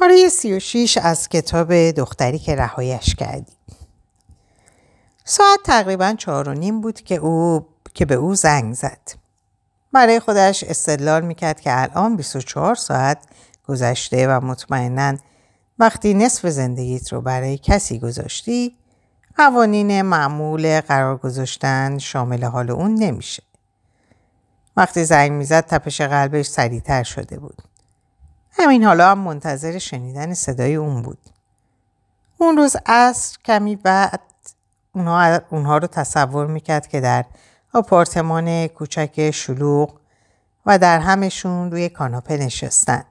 پاره سی و شیش از کتاب دختری که رهایش کردی ساعت تقریبا چهار و نیم بود که, او... که به او زنگ زد. برای خودش استدلال می‌کرد که الان 24 ساعت گذشته و مطمئنا وقتی نصف زندگیت رو برای کسی گذاشتی قوانین معمول قرار گذاشتن شامل حال اون نمیشه. وقتی زنگ می‌زد تپش قلبش سریعتر شده بود. همین حالا هم منتظر شنیدن صدای اون بود. اون روز عصر کمی بعد اونها, اونها رو تصور می‌کرد که در آپارتمان کوچک شلوغ و در همشون روی کاناپه نشستن.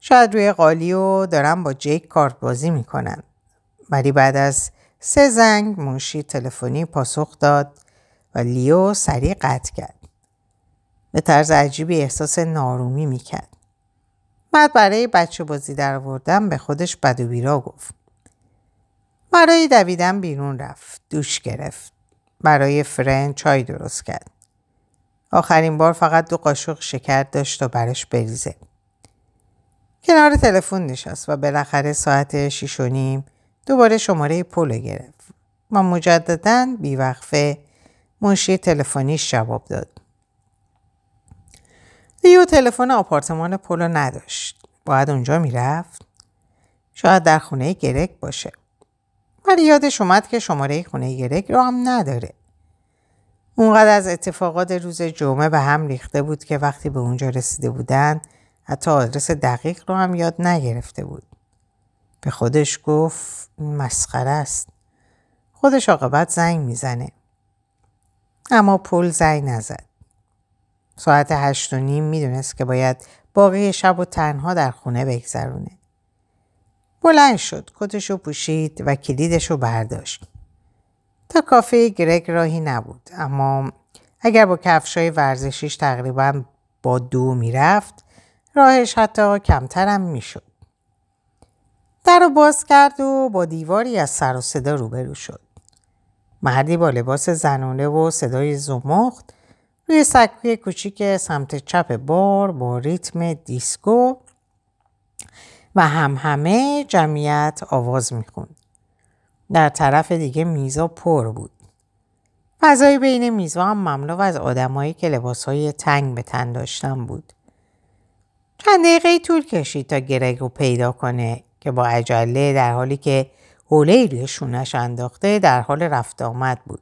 شاید روی قالی و دارن با جیک کارت بازی می‌کنن. ولی بعد از سه زنگ منشی تلفنی پاسخ داد و لیو سریع قطع کرد. به طرز عجیبی احساس نارومی می‌کرد. بعد برای بچه بازی در آوردن به خودش بد و بیرا گفت. برای دویدن بیرون رفت. دوش گرفت. برای فرن چای درست کرد. آخرین بار فقط دو قاشق شکر داشت تا برش بریزه. کنار تلفن نشست و بالاخره ساعت شیش و نیم دوباره شماره پول گرفت و مجددا بیوقفه منشی تلفنیش جواب داد. لیو تلفن آپارتمان پولو نداشت. باید اونجا می‌رفت. شاید در خونه گرک باشه. ولی یادش اومد که شماره خونه گرک رو هم نداره. اونقدر از اتفاقات روز جمعه به هم ریخته بود که وقتی به اونجا رسیده بودن حتی آدرس دقیق رو هم یاد نگرفته بود. به خودش گفت مسخره است. خودش عاقبت زنگ می‌زنه. اما پول زنگ نزد. ساعت هشت و نیم می‌دونست که باید باقی شب و تنها در خونه بگذرونه. بلند شد کتش رو پوشید و کلیدش رو برداشت. تا کافه گرگ راهی نبود اما اگر با کفشای ورزشیش تقریبا با دو می‌رفت راهش حتی کمترم می‌شد. در رو باز کرد و با دیواری از سر و صدا روبرو شد. مردی با لباس زنونه و صدای زمخت روی سکوی کوچیک سمت چپ بار با ریتم دیسکو و هم همه جمعیت آواز می‌خوند. در طرف دیگه میزا پر بود. فضای بین میزا هم مملو از آدمایی که لباسهای تنگ به تن داشتن بود. چند دقیقه طول کشید تا گرگ پیدا کنه که با عجله در حالی که حوله روی انداخته در حال رفت آمد بود.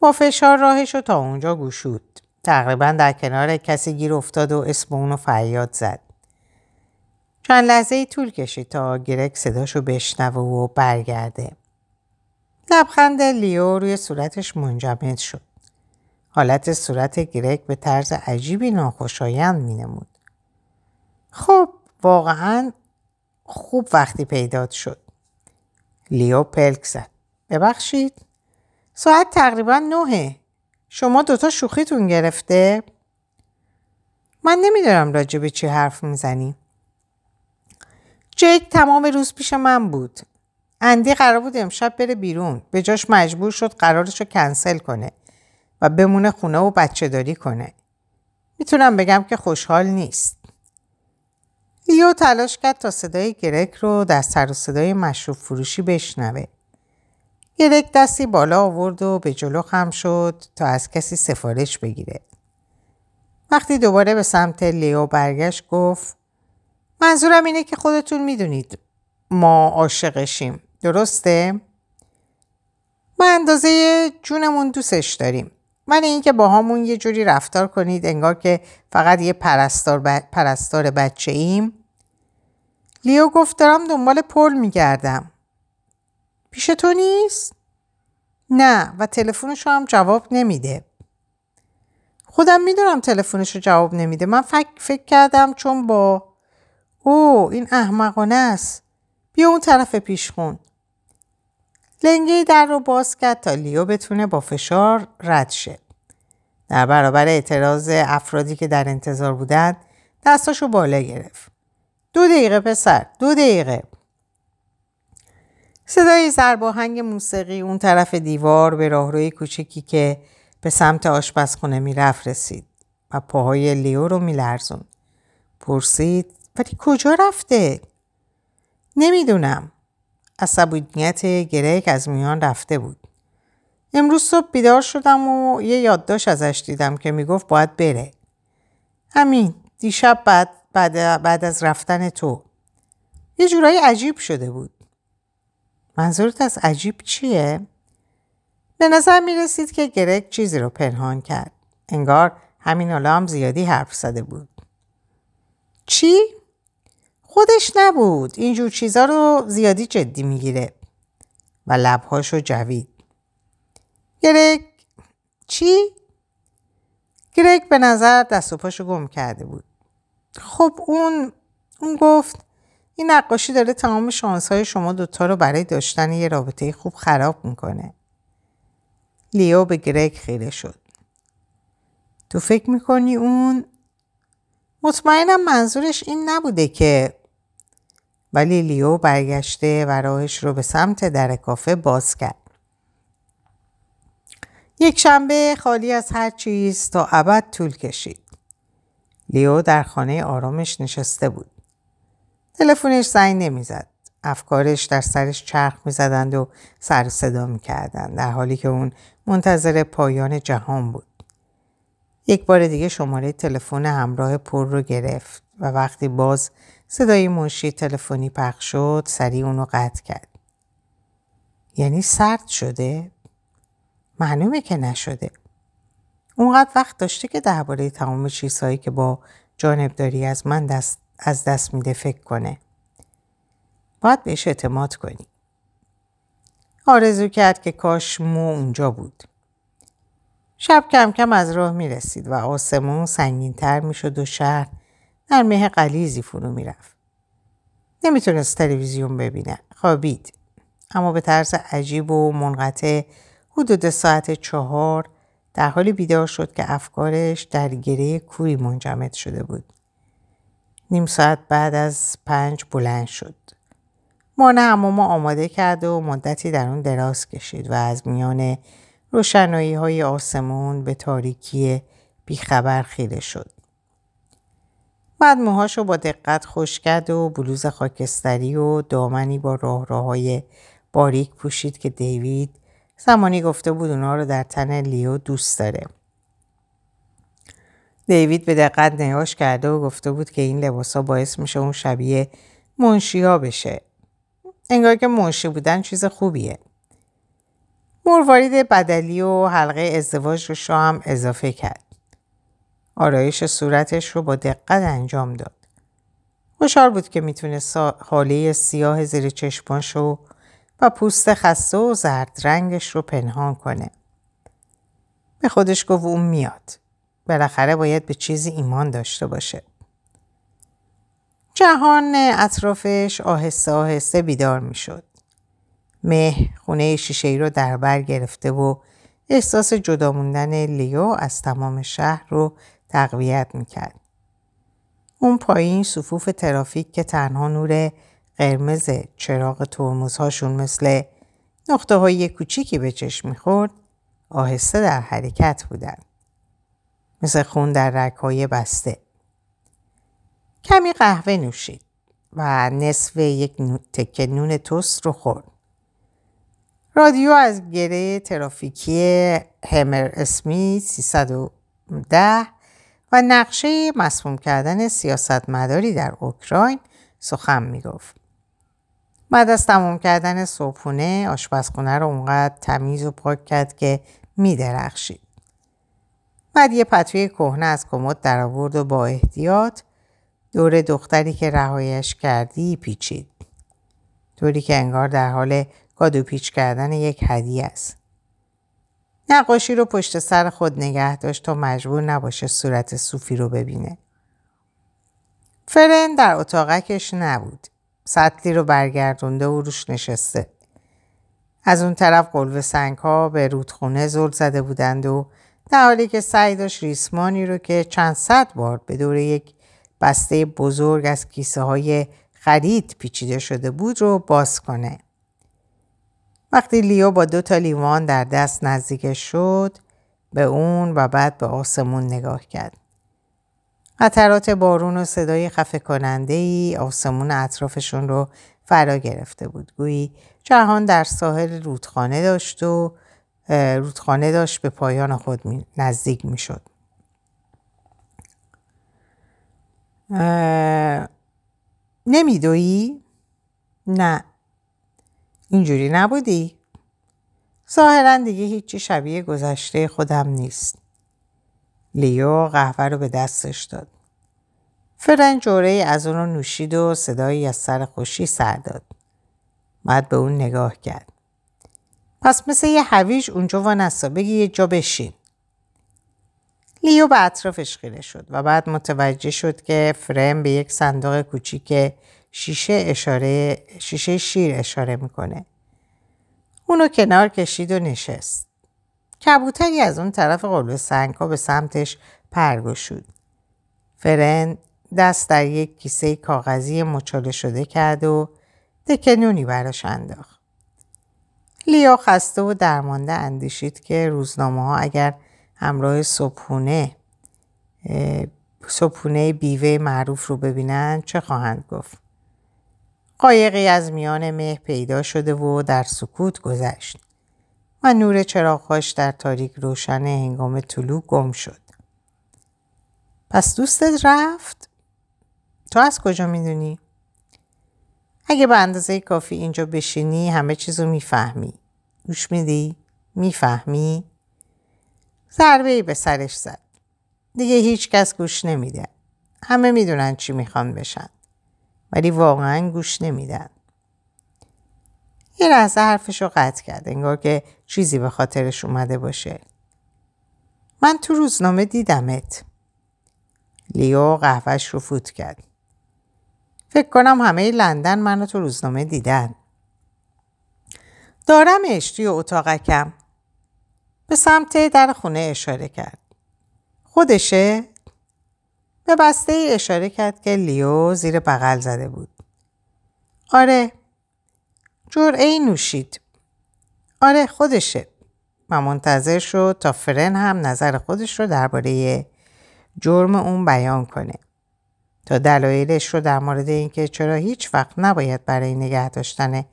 با فشار راهش رو تا اونجا گوشود. تقریبا در کنار کسی گیر افتاد و اسم اونو فریاد زد. چند لحظه ای طول کشید تا گرک صداشو بشنوه و برگرده. لبخند لیو روی صورتش منجمد شد. حالت صورت گرک به طرز عجیبی ناخوشایند می نمود. خب واقعا خوب وقتی پیدات شد. لیو پلک زد. ببخشید؟ ساعت تقریبا نهه. شما دوتا شوخیتون گرفته؟ من نمی‌دونم راجع به چی حرف می‌زنی. جیک تمام روز پیش من بود. اندی قرار بود امشب بره بیرون. به جاش مجبور شد قرارش رو کنسل کنه و بمونه خونه و بچه داری کنه. می‌تونم بگم که خوشحال نیست. لیو تلاش کرد تا صدای گرک رو در سر و صدای مشروب فروشی بشنوه. گرک دستی بالا آورد و به جلو خم شد تا از کسی سفارش بگیره. وقتی دوباره به سمت لیو برگشت گفت منظورم اینه که خودتون می‌دونید ما عاشقشیم درسته؟ ما اندازه جونمون دوستش داریم من اینکه با همون یه جوری رفتار کنید انگار که فقط یه پرستار, ب... پرستار بچه ایم لیو گفت دارم دنبال پل میگردم پیش تو نیست؟ نه و تلفنش هم جواب نمیده. خودم می‌دونم تلفنش رو جواب نمیده. من فکر, فکر کردم چون با او این احمقانه است. بیا اون طرف پیشخون لنگه در رو باز کرد تا لیو بتونه با فشار رد شه. در برابر اعتراض افرادی که در انتظار بودند دستاشو بالا گرفت. دو دقیقه پسر دو دقیقه. صدای زرباهنگ موسیقی اون طرف دیوار به راهروی کوچکی که به سمت آشپزخونه می‌رفت رسید و پاهای لیو رو میلرزون پرسید ولی کجا رفته؟ نمی‌دونم. عصبانیت گرگ از میان رفته بود. امروز صبح بیدار شدم و یه یادداشت ازش دیدم که می‌گفت باید بره. همین دیشب بعد, بعد, بعد از رفتن تو. یه جورایی عجیب شده بود. منظورت از عجیب چیه؟ به نظر می رسید که گرگ چیزی رو پنهان کرد. انگار همین حالا هم زیادی حرف زده بود. چی؟ خودش نبود. اینجور چیزا رو زیادی جدی می‌گیره. و لبهاشو جوید. گرگ چی؟ گرگ به نظر دست و پاشو گم کرده بود. خب اون اون گفت این نقاشی داره تمام شانس های شما دوتا رو برای داشتن یه رابطه خوب خراب می‌کنه. لیو به گرگ خیره شد. تو فکر می‌کنی اون مطمئنم منظورش این نبوده که ولی لیو برگشته و راهش رو به سمت در کافه باز کرد. یک شنبه خالی از هر چیز تا ابد طول کشید. لیو در خانه آرامش نشسته بود. تلفنش زنگ نمی‌زد. افکارش در سرش چرخ می‌زدند و سر صدا می‌کردند در حالی که اون منتظر پایان جهان بود. یک بار دیگه شماره تلفن همراه پر رو گرفت و وقتی باز صدای منشی تلفنی پخش شد سریع اونو قطع کرد. یعنی سرد شده؟ معلومه که نشده. اونقدر وقت داشته که درباره تمام چیزهایی که با جانبداری از من دست از دست میده فکر کنه. باید بهش اعتماد کنی. آرزو کرد که کاش مو اونجا بود. شب کم کم از راه می رسید و آسمون سنگین تر می شد و شهر در مه قلیزی فرو می رفت. نمی‌تونست تلویزیون ببینه. خوابید. اما به طرز عجیب و منقطع حدود ساعت چهار در حالی بیدار شد که افکارش در گره کوری منجمد شده بود. نیم ساعت بعد از پنج بلند شد. مانع ما آماده کرد و مدتی در اون دراز کشید و از میان روشنایی های آسمون به تاریکی بیخبر خیره شد. بعد موهاشو با دقت خوش کرد و بلوز خاکستری و دامنی با راه راه باریک پوشید که دیوید زمانی گفته بود اونا رو در تن لیو دوست داره. دیوید به دقت نگاش کرده و گفته بود که این لباسا باعث میشه اون شبیه منشی ها بشه. انگار که منشی بودن چیز خوبیه. مروارید بدلی و حلقه ازدواج رو هم اضافه کرد. آرایش صورتش رو با دقت انجام داد. خوشحال بود که می‌تونه حاله سیاه زیر چشماش و و پوست خسته و زرد رنگش رو پنهان کنه. به خودش گفت اون میاد. بالاخره باید به چیزی ایمان داشته باشه. جهان اطرافش آهسته آهسته بیدار می شد. مه خونه شیشه ای رو در بر گرفته و احساس جدا موندن لیو از تمام شهر رو تقویت می‌کرد. اون پایین صفوف ترافیک که تنها نور قرمز چراغ ترمزهاشون مثل نقطه های کوچیکی به چشم می‌خورد آهسته در حرکت بودن. مثل خون در رگهای بسته. کمی قهوه نوشید و نصف یک تکه نون توست رو خورد. رادیو از گره ترافیکی همر اسمی 310 و نقشه مسموم کردن سیاستمداری در اوکراین سخن می‌گفت. بعد از تمام کردن صبحونه آشپزخونه رو اونقدر تمیز و پاک کرد که میدرخشید. بعد یه پتوی کهنه از کمد در آورد و با احتیاط دور دختری که رهایش کردی پیچید. طوری که انگار در حال کادو پیچ کردن یک هدیه است. نقاشی رو پشت سر خود نگه داشت تا مجبور نباشه صورت صوفی رو ببینه. فرن در اتاقکش نبود. سطلی رو برگردونده و روش نشسته. از اون طرف قلب سنگ ها به رودخونه زل زده بودند و در حالی که سعی داشت ریسمانی رو که چند صد بار به دور یک بسته بزرگ از کیسه های خرید پیچیده شده بود رو باز کنه. وقتی لیو با دو تا لیوان در دست نزدیک شد به اون و بعد به آسمون نگاه کرد. قطرات بارون و صدای خفه کننده ای آسمون اطرافشون رو فرا گرفته بود. گویی جهان در ساحل رودخانه داشت و رودخانه داشت به پایان خود نزدیک می شد. نمیدویی؟ نه اینجوری نبودی؟ ظاهرا دیگه هیچی شبیه گذشته خودم نیست. لیو قهوه رو به دستش داد. فرن جوره از اون رو نوشید و صدایی از سر خوشی سر داد. بعد به اون نگاه کرد. پس مثل یه هویج اونجا وانستا بگی یه جا بشین. لیو به اطرافش خیره شد و بعد متوجه شد که فرم به یک صندوق کوچیک شیشه اشاره شیشه شیر اشاره می‌کنه. اونو کنار کشید و نشست. کبوتری از اون طرف قلب سنگا به سمتش پرگشود. فرن دست در یک کیسه کاغذی مچاله شده کرد و دکنونی براش انداخت. لیا خسته و درمانده اندیشید که روزنامه ها اگر همراه صبحونه صبحونه بیوه معروف رو ببینن چه خواهند گفت؟ قایقی از میان مه پیدا شده و در سکوت گذشت و نور چراغهاش در تاریک روشن هنگام طلوع گم شد. پس دوستت رفت؟ تو از کجا می‌دونی؟ اگه به اندازه کافی اینجا بشینی همه چیزو می‌فهمی. گوش میدی؟ می‌فهمی؟ ضربه ای به سرش زد. دیگه هیچ کس گوش نمیده. همه می‌دونن چی می‌خوان بشن. ولی واقعا گوش نمیدن. یه لحظه حرفش رو قطع کرد. انگار که چیزی به خاطرش اومده باشه. من تو روزنامه دیدمت. لیو قهوهش رو فوت کرد. فکر کنم همه لندن منو تو روزنامه دیدن. دارمش توی اتاقکم. به سمت در خونه اشاره کرد. خودشه؟ به بسته ای اشاره کرد که لیو زیر بغل زده بود. آره. جرعه ای نوشید. آره خودشه. و منتظر شد تا فرن هم نظر خودش رو درباره جرم اون بیان کنه. تا دلایلش رو در مورد اینکه چرا هیچ وقت نباید برای نگه داشتن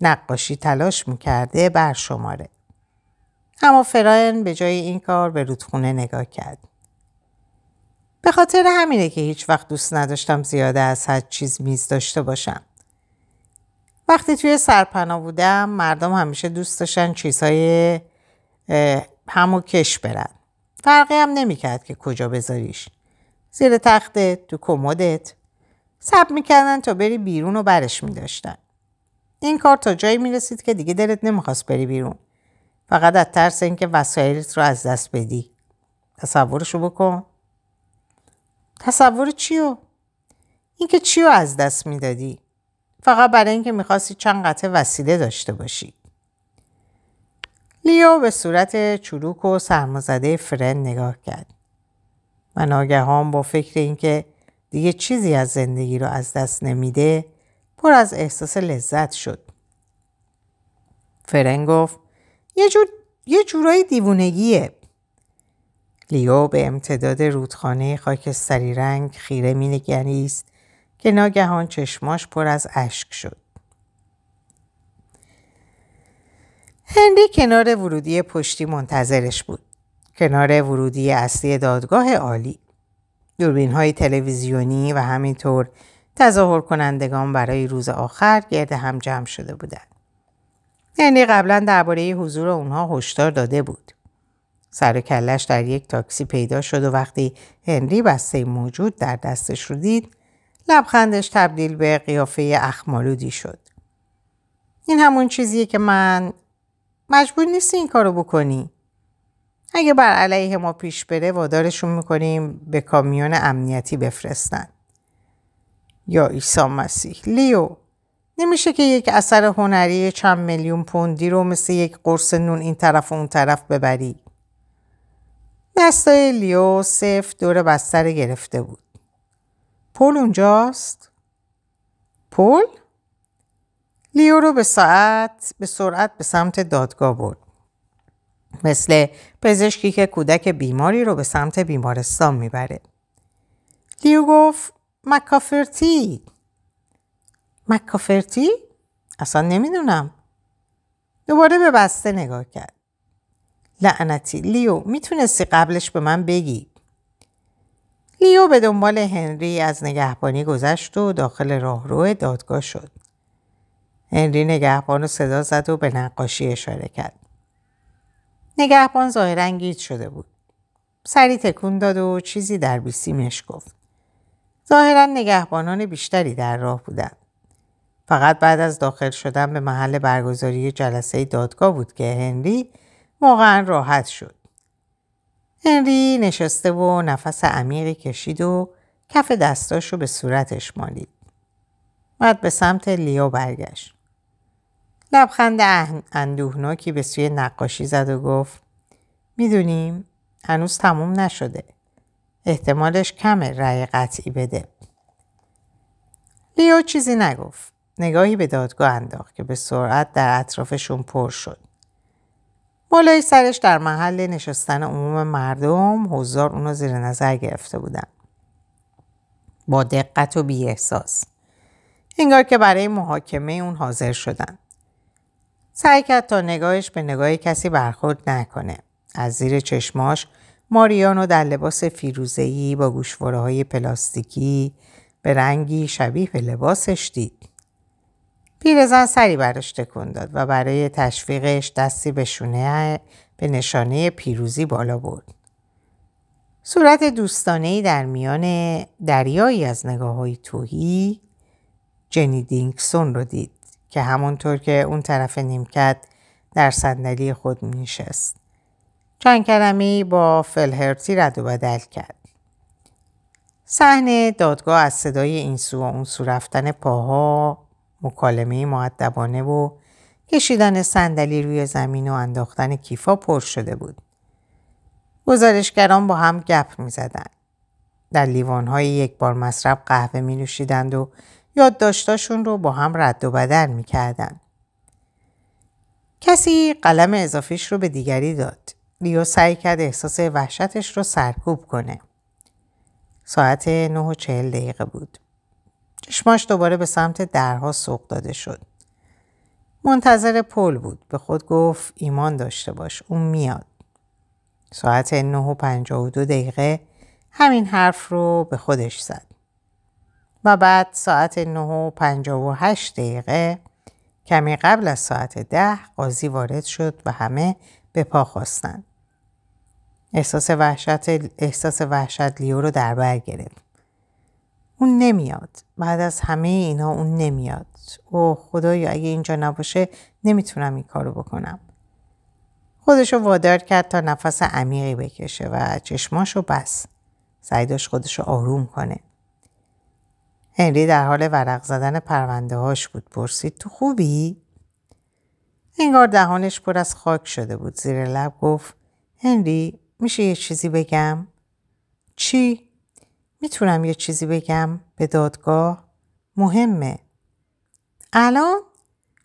نقاشی تلاش می‌کرده بر شماره. اما فراین به جای این کار به رودخونه نگاه کرد. به خاطر همینه که هیچ وقت دوست نداشتم زیاده از حد چیز میز داشته باشم. وقتی توی سرپناه بودم مردم همیشه دوست داشتن چیزهای همو کش برن. فرقی هم نمی‌کرد که کجا بذاریش. زیر تختت، تو کمدت. سب می‌کردن تا بری بیرون و برش میداشتن. این کار تا جایی می‌رسید که دیگه دلت نمی‌خواست بری بیرون. فقط از ترس اینکه وسایلت رو از دست بدی. تصورشو بکن. تصور چیو؟ اینکه چیو از دست می‌دادی؟ فقط برای اینکه می‌خواستی چند قطعه وسیله داشته باشی. لیو به صورت چروک و سرمازده فرن نگاه کرد. و ناگهان با فکر اینکه دیگه چیزی از زندگی رو از دست نمیده پر از احساس لذت شد. فرن گفت یه جور یه جورای دیوونگیه. لیو به امتداد رودخانه خاکستری رنگ خیره مینگریست که ناگهان چشماش پر از اشک شد. هنری کنار ورودی پشتی منتظرش بود. کنار ورودی اصلی دادگاه عالی. دوربین های تلویزیونی و همینطور تظاهر کنندگان برای روز آخر گرد هم جمع شده بودند. یعنی قبلا درباره حضور اونها هشدار داده بود. سر کلش در یک تاکسی پیدا شد و وقتی هنری بسته موجود در دستش رو دید لبخندش تبدیل به قیافه اخمالودی شد. این همون چیزیه که من مجبور نیستی این کارو بکنی. اگه بر علیه ما پیش بره وادارشون می‌کنیم به کامیون امنیتی بفرستن. یا عیسی مسیح لیو نمیشه که یک اثر هنری چند میلیون پوندی رو مثل یک قرص نون این طرف و اون طرف ببری. دستای لیو صف دور بستر گرفته بود. پول اونجاست؟ پول؟ لیو رو به ساعت به سرعت به سمت دادگاه برد. مثل پزشکی که کودک بیماری رو به سمت بیمارستان می‌بره. لیو گفت مکافرتی؟ مکافرتی؟ اصلا نمی‌دونم. دوباره به بسته نگاه کرد. لعنتی لیو می‌تونستی قبلش به من بگی؟ لیو به دنبال هنری از نگهبانی گذشت و داخل راهرو دادگاه شد. هنری نگهبان رو صدا زد و به نقاشی اشاره کرد. نگهبان ظاهرا گیج شده بود سری تکون داد و چیزی در بیسیمش گفت ظاهرا نگهبانان بیشتری در راه بودند فقط بعد از داخل شدن به محل برگزاری جلسه دادگاه بود که هنری واقعا راحت شد. هنری نشسته و نفس عمیقی کشید و کف دستاش رو به صورتش مالید. بعد به سمت لیو برگشت. لبخند اندوهناکی به سوی نقاشی زد و گفت می‌دونیم هنوز تموم نشده. احتمالش کمه رأی قطعی بده. لیو چیزی نگفت. نگاهی به دادگاه انداخت که به سرعت در اطرافشون پر شد. بالای سرش در محل نشستن عموم مردم حضار اونو زیر نظر گرفته بودن. با دقت و بی احساس. انگار که برای محاکمه اون حاضر شدن. سعی کرد تا نگاهش به نگاه کسی برخورد نکنه. از زیر چشماش ماریانو در لباس فیروزهی با گوشواره های پلاستیکی به رنگی شبیه به لباسش دید. پیرزن سری براش تکون داد و برای تشویقش دستی به شونه به نشانه پیروزی بالا برد. صورت دوستانهی در میان دریایی از نگاه های توهی جنی دینکسون رو دید که همونطور که اون طرف نیمکت در صندلی خود می نشست. چند کلمه با فلهرتی رد و بدل کرد. صحنه دادگاه از صدای این سو و اون سو رفتن پاها مکالمه معدبانه و کشیدن صندلی روی زمین و انداختن کیفا پر شده بود. گزارشگران با هم گپ می زدن. در لیوانهای یک بار مصرف قهوه می نوشیدند و یادداشتاشون رو با هم رد و بدل می کردن. کسی قلم اضافیش رو به دیگری داد. لیو سعی کرد احساس وحشتش رو سرکوب کنه. ساعت نه و چهل دقیقه بود. چشماش دوباره به سمت درها سوق داده شد. منتظر پل بود. به خود گفت ایمان داشته باش. اون میاد. ساعت 9 و 52 دقیقه همین حرف رو به خودش زد. و بعد ساعت 9 و 58 دقیقه کمی قبل از ساعت ده قاضی وارد شد و همه به پا خواستند. احساس وحشت, احساس وحشت لیو رو در بر گرفت. اون نمیاد. بعد از همه اینا اون نمیاد. اوه خدایا اگه اینجا نباشه نمی‌تونم این کارو بکنم. خودشو وادار کرد تا نفس عمیقی بکشه و چشماشو بس سعی داشت خودشو آروم کنه. هنری در حال ورق زدن پرونده هاش بود پرسید تو خوبی؟ انگار دهانش پر از خاک شده بود زیر لب گفت هنری میشه یه چیزی بگم؟ چی؟ می‌تونم یه چیزی بگم به دادگاه؟ مهمه. الان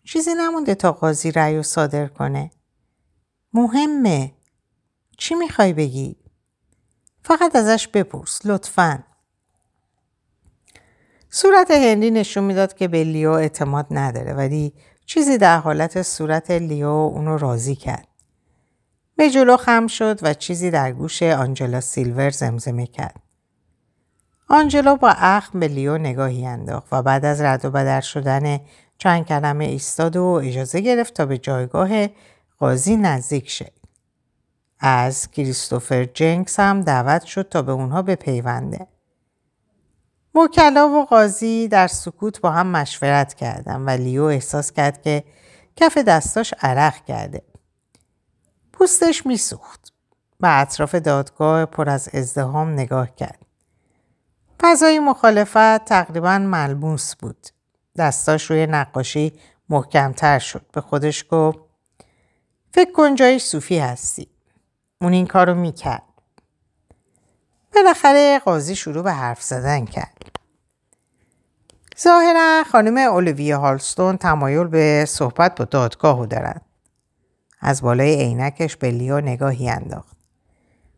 چیزی نمونده تا قاضی رأی و صادر کنه. مهمه. چی می‌خوای بگی؟ فقط ازش بپرس لطفا. صورت هنری نشون می‌داد که به لیو اعتماد نداره ولی چیزی در حالت صورت لیو اونو راضی کرد. به جلو خم شد و چیزی در گوش آنجلا سیلور زمزمه کرد. آنجلو با اخم به لیو نگاهی انداخت و بعد از رد و بدر شدن چند کلمه ایستاد و اجازه گرفت تا به جایگاه قاضی نزدیک شد. از کریستوفر جنکس هم دعوت شد تا به اونها بپیونده. موکلا و قاضی در سکوت با هم مشورت کردن و لیو احساس کرد که کف دستاش عرق کرده. پوستش میسوخت. و اطراف دادگاه پر از ازدهام نگاه کرد. فضای مخالفت تقریبا ملموس بود. دستاش روی نقاشی محکمتر شد. به خودش گفت فکر کن جای صوفی هستی. اون این کارو می‌کرد. بالاخره قاضی شروع به حرف زدن کرد. ظاهرا خانم اولویه هالستون تمایل به صحبت با دادگاهو دارد. از بالای عینکش به لیو نگاهی انداخت.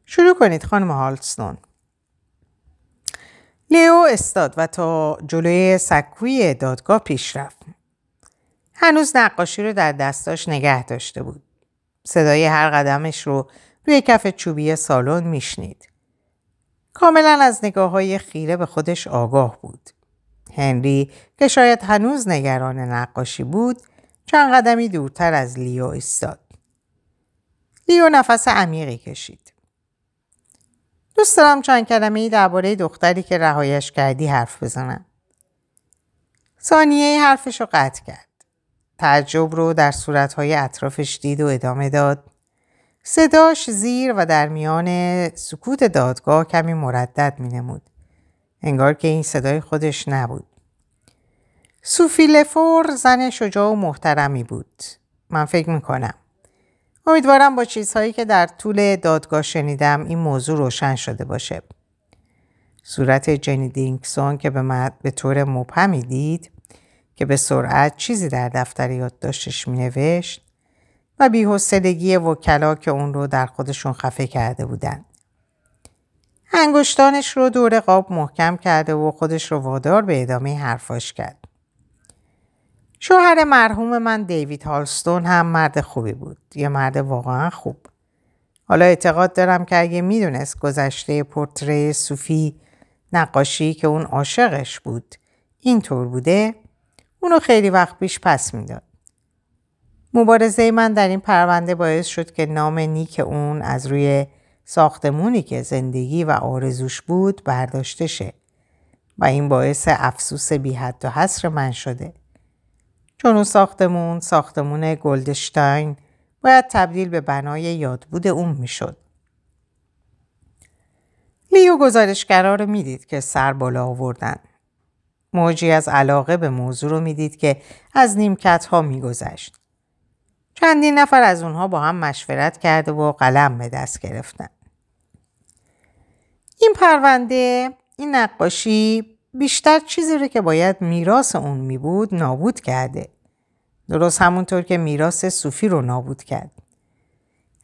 شروع کنید خانم هالستون. لیو استاد و تا جلوی سکوی دادگاه پیش رفت. هنوز نقاشی رو در دستاش نگه داشته بود. صدای هر قدمش رو روی کف چوبی سالن میشنید. کاملا از نگاه های خیره به خودش آگاه بود. هنری که شاید هنوز نگران نقاشی بود چند قدمی دورتر از لیو ایستاد. لیو نفس عمیقی کشید. دوست دارم چند کلمه ای درباره دختری که رهایش کردی حرف بزنم. ثانیه حرفش رو قطع کرد. تعجب رو در صورتهای اطرافش دید و ادامه داد. صداش زیر و در میان سکوت دادگاه کمی مردد می نمود. انگار که این صدای خودش نبود. سوفی لفور زن شجاع و محترمی بود. من فکر می کنم. امیدوارم با چیزهایی که در طول دادگاه شنیدم این موضوع روشن شده باشه. صورت جنی دینکسون که به, به طور مبهمی دید که به سرعت چیزی در دفتر یادداشتش می نوشت و بیحسدگی وکلا که اون رو در خودشون خفه کرده بودند. انگشتانش رو دور قاب محکم کرده و خودش رو وادار به ادامه حرفاش کرد. شوهر مرحوم من دیوید هالستون هم مرد خوبی بود. یه مرد واقعا خوب. حالا اعتقاد دارم که اگه می‌دونست گذشته پورتری صوفی نقاشی که اون عاشقش بود اینطور بوده اونو خیلی وقت پیش پس می‌داد. مبارزه من در این پرونده باعث شد که نام نیک اون از روی ساختمونی که زندگی و آرزوش بود برداشته شه و این باعث افسوس بی حد و حصر من شده. چون اون ساختمون ساختمون گلدشتاین باید تبدیل به بنای یادبود اون می‌شد. لیو گزارشگرا رو می‌دید که سر بالا آوردن. موجی از علاقه به موضوع رو می‌دید که از نیمکت ها میگذشت. چندین نفر از اونها با هم مشورت کرده و قلم به دست گرفتن. این پرونده این نقاشی بیشتر چیزی رو که باید میراث اون می بود نابود کرده. درست همونطور که میراث صوفی رو نابود کرد.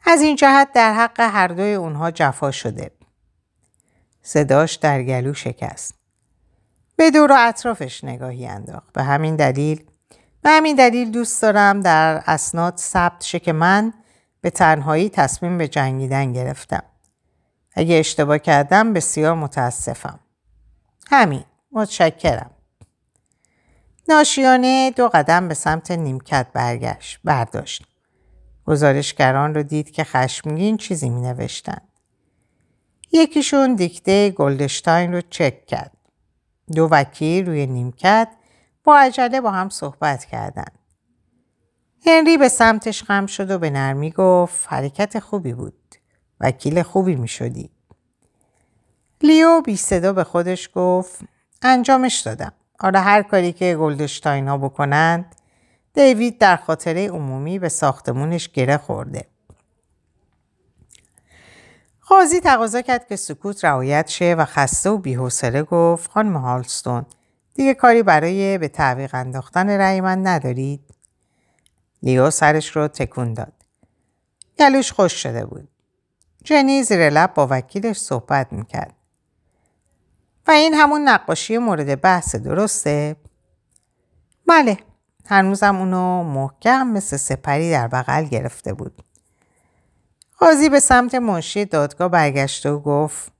از این جهت در حق هر دوی اونها جفا شده. صداش در گلو شکست. به دور و اطرافش نگاهی انداخت. به همین دلیل به همین دلیل دوست دارم در اسناد ثبت شه که من به تنهایی تصمیم به جنگیدن گرفتم. اگه اشتباه کردم بسیار متاسفم. همین. متشکرم. ناشیانه دو قدم به سمت نیمکت برگشت. برداشت. گزارشگران رو دید که خشمگین چیزی می نوشتن. یکیشون دیکته گلدشتاین رو چک کرد. دو وکیل روی نیمکت با عجله با هم صحبت کردند. هنری به سمتش خم شد و به نرمی گفت حرکت خوبی بود. وکیل خوبی می شدی. لیو بی صدا به خودش گفت انجامش دادم. آره هر کاری که گلدشتاین ها بکنند دیوید در خاطره عمومی به ساختمونش گره خورده. قاضی تقاضا کرد که سکوت رعایت شه و خسته و بیحوصله گفت خانم هالستون دیگه کاری برای به تعویق انداختن رأی من ندارید؟ لیو سرش رو تکون داد. گلوش خوش شده بود. جنی زیر لب با وکیلش صحبت می‌کرد. و این همون نقاشی مورد بحث درسته؟ بله. هنوزم اونو محکم مثل سپری در بغل گرفته بود. قاضی به سمت منشی دادگاه برگشته و گفت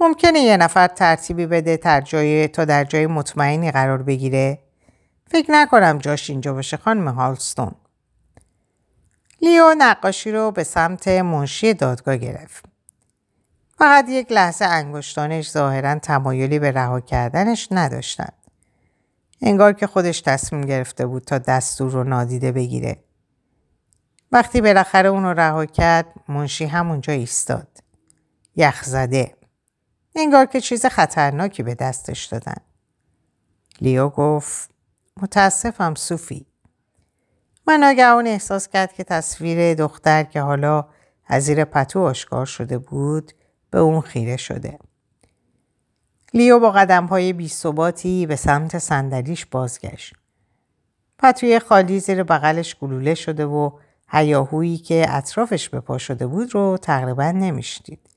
ممکنه یه نفر ترتیبی بده تا جای تا در جای مطمئنی قرار بگیره؟ فکر نکنم جاش اینجا باشه خانم هالستون. لیو نقاشی رو به سمت منشی دادگاه گرفت. فقط یک لحظه انگشتانش ظاهرا تمایلی به رها کردنش نداشتند. انگار که خودش تصمیم گرفته بود تا دستور رو نادیده بگیره. وقتی بالاخره اون رو رها کرد منشی همونجا ایستاد. یخ زده. انگار که چیز خطرناکی به دستش دادن. لیو گفت متاسفم صوفی. من ناگهان احساس کرد که تصویر دختر که حالا از زیر پتو آشکار شده بود به اون خیره شده. لیو با قدم های بی به سمت صندلیش بازگشت. پتوی خالی زیر بغلش گلوله شده و هیاهویی که اطرافش به پا شده بود رو تقریبا نمی‌شدید.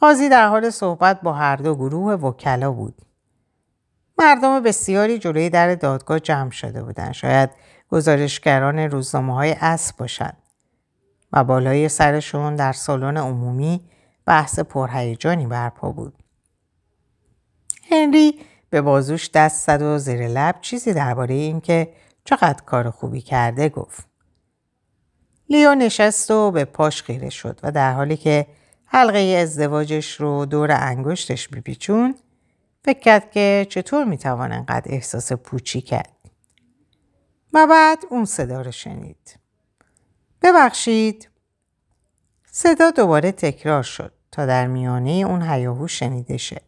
قاضی در حال صحبت با هر دو گروه وکلا بود. مردم بسیاری جلوی در دادگاه جمع شده بودند. شاید گزارشگران روزنامه های اصل باشند. و بالای سرشون در سالن عمومی بحث پرهیجانی برپا بود. هنری به بازوش دست زد و زیر لب چیزی درباره اینکه چقدر کار خوبی کرده گفت. لیو نشست و به پاش خیره شد و در حالی که حلقه ازدواجش رو دور انگشتش میپیچون فکر کرد که چطور می‌توان انقدر احساس پوچی کرد. و بعد اون صدا رو شنید. ببخشید. صدا دوباره تکرار شد تا در میانه اون هیاهو شنیده شه.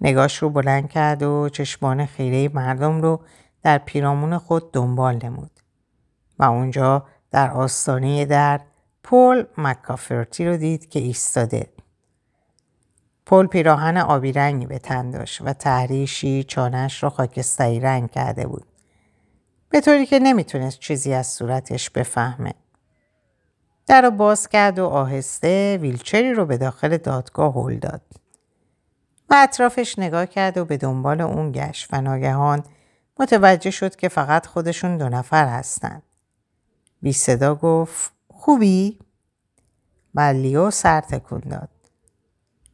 نگاش رو بلند کرد و چشمان خیره مردم رو در پیرامون خود دنبال نمود. و اونجا در آستانه در پل مکافرتی رو دید که ایستاده. پل پیراهن آبی رنگی به تن داشت و تحریشی چانش را خاکستری رنگ کرده بود. به طوری که نمی‌تونست چیزی از صورتش بفهمه. در رو باز کرد و آهسته ویلچری رو به داخل دادگاه هل داد. و اطرافش نگاه کرد و به دنبال اون گشت و ناگهان متوجه شد که فقط خودشون دو نفر هستند. بی صدا گفت خوبی؟ و سر تکون داد.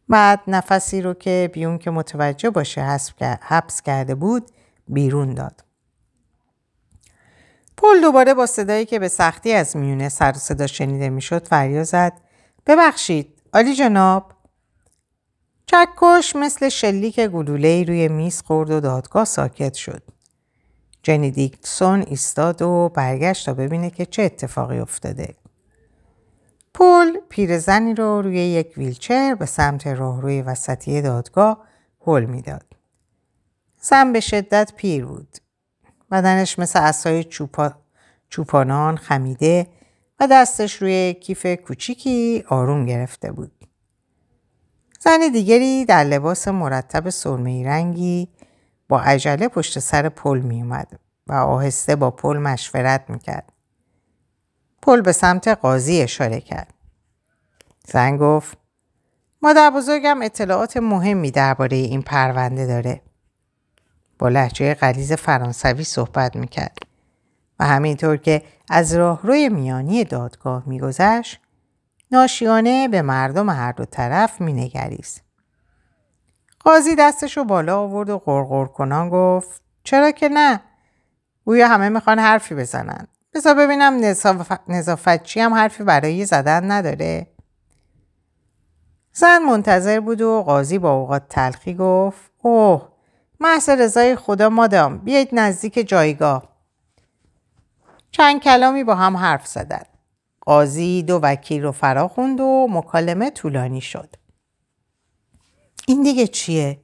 بعد نفسی رو که بیون که متوجه باشه حبس کرده بود بیرون داد. پل دوباره با صدایی که به سختی از میونه سر و صدا شنیده می‌شد فریاد زد ببخشید آلی جناب چکش مثل شلیک گلوله روی میز خورد و دادگاه ساکت شد جنی دیکسون ایستاد و برگشت تا ببینه که چه اتفاقی افتاده پل پیرزنی رو روی یک ویلچر به سمت راهروی وسطی دادگاه هل می‌داد زن به شدت پیر بود بدنش مثل اسای چوپا... چوپانان خمیده و دستش روی کیف کوچیکی آروم گرفته بود. زن دیگری در لباس مرتب سرمه رنگی با عجله پشت سر پل می و آهسته با پل مشورت می‌کرد. پل به سمت قاضی اشاره کرد. زن گفت مادر بزرگم اطلاعات مهمی درباره این پرونده داره. با لحجه غلیز فرانسوی صحبت می‌کرد و همینطور که از راهروی میانی دادگاه میگذشت ناشیانه به مردم هر دو طرف مینگریست قاضی دستشو بالا آورد و غرغر کنان گفت چرا که نه گویا همه می‌خوان حرفی بزنن بذار ببینم نظافتچی هم حرفی برای زدن نداره. زن منتظر بود و قاضی با اوقات تلخی گفت اوه محض رضای خدا مادام بیایید نزدیک جایگاه. چند کلامی با هم حرف زدن. قاضی دو وکیل رو فرا خوند و مکالمه طولانی شد. این دیگه چیه؟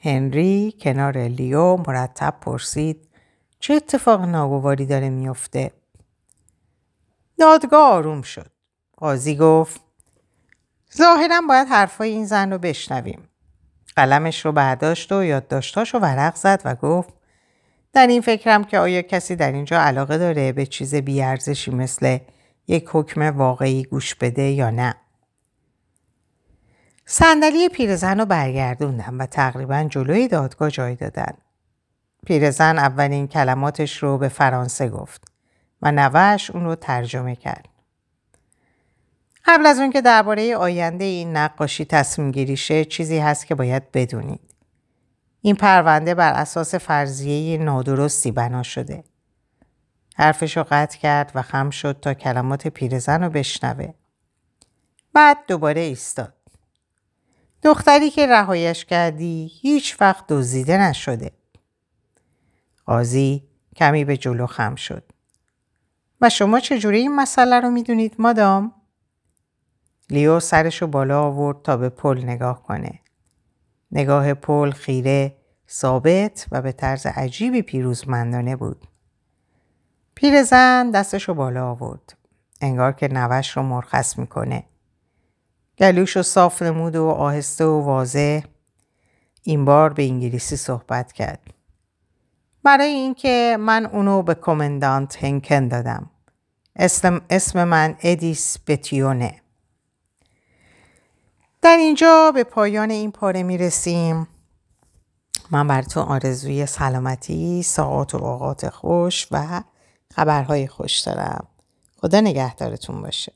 هنری کنار لیو مرتب پرسید چه اتفاق ناگواری داره میفته؟ دادگاه آروم شد. قاضی گفت ظاهرا باید حرفای این زن رو بشنویم. قلمش رو برداشت و یادداشتاش رو ورق زد و گفت در این فکرم که آیا کسی در اینجا علاقه داره به چیز بیارزشی مثل یک حکم واقعی گوش بده یا نه. صندلی پیرزن رو برگردوندم و تقریبا جلوی دادگاه جای دادن. پیرزن اولین کلماتش رو به فرانسه گفت و نوش اون رو ترجمه کرد. قبل از اون که درباره آینده این نقاشی تصمیم گیریشه چیزی هست که باید بدونید. این پرونده بر اساس فرضیه نادرستی بنا شده. حرفش رو قطع کرد و خم شد تا کلمات پیرزن رو بشنوه. بعد دوباره ایستاد. دختری که رهایش کردی هیچ وقت دزدیده نشده. قاضی کمی به جلو خم شد. و شما چجوری این مسئله رو می‌دونید مادام؟ لیو سرشو بالا آورد تا به پل نگاه کنه. نگاه پل خیره، ثابت و به طرز عجیبی پیروزمندانه بود. پیرزن دستشو بالا آورد. انگار که نوش رو مرخص می‌کنه. گلوش رو صاف نمود و آهسته و واضح این بار به انگلیسی صحبت کرد. برای اینکه من اونو به کمندانت هنکن دادم. اسم, اسم من ادیس بتیونه. در اینجا به پایان این پاره می‌رسیم من بر تو آرزوی سلامتی، ساعات و اوقات خوش و خبرهای خوش دارم. خدا نگهدارتون باشه.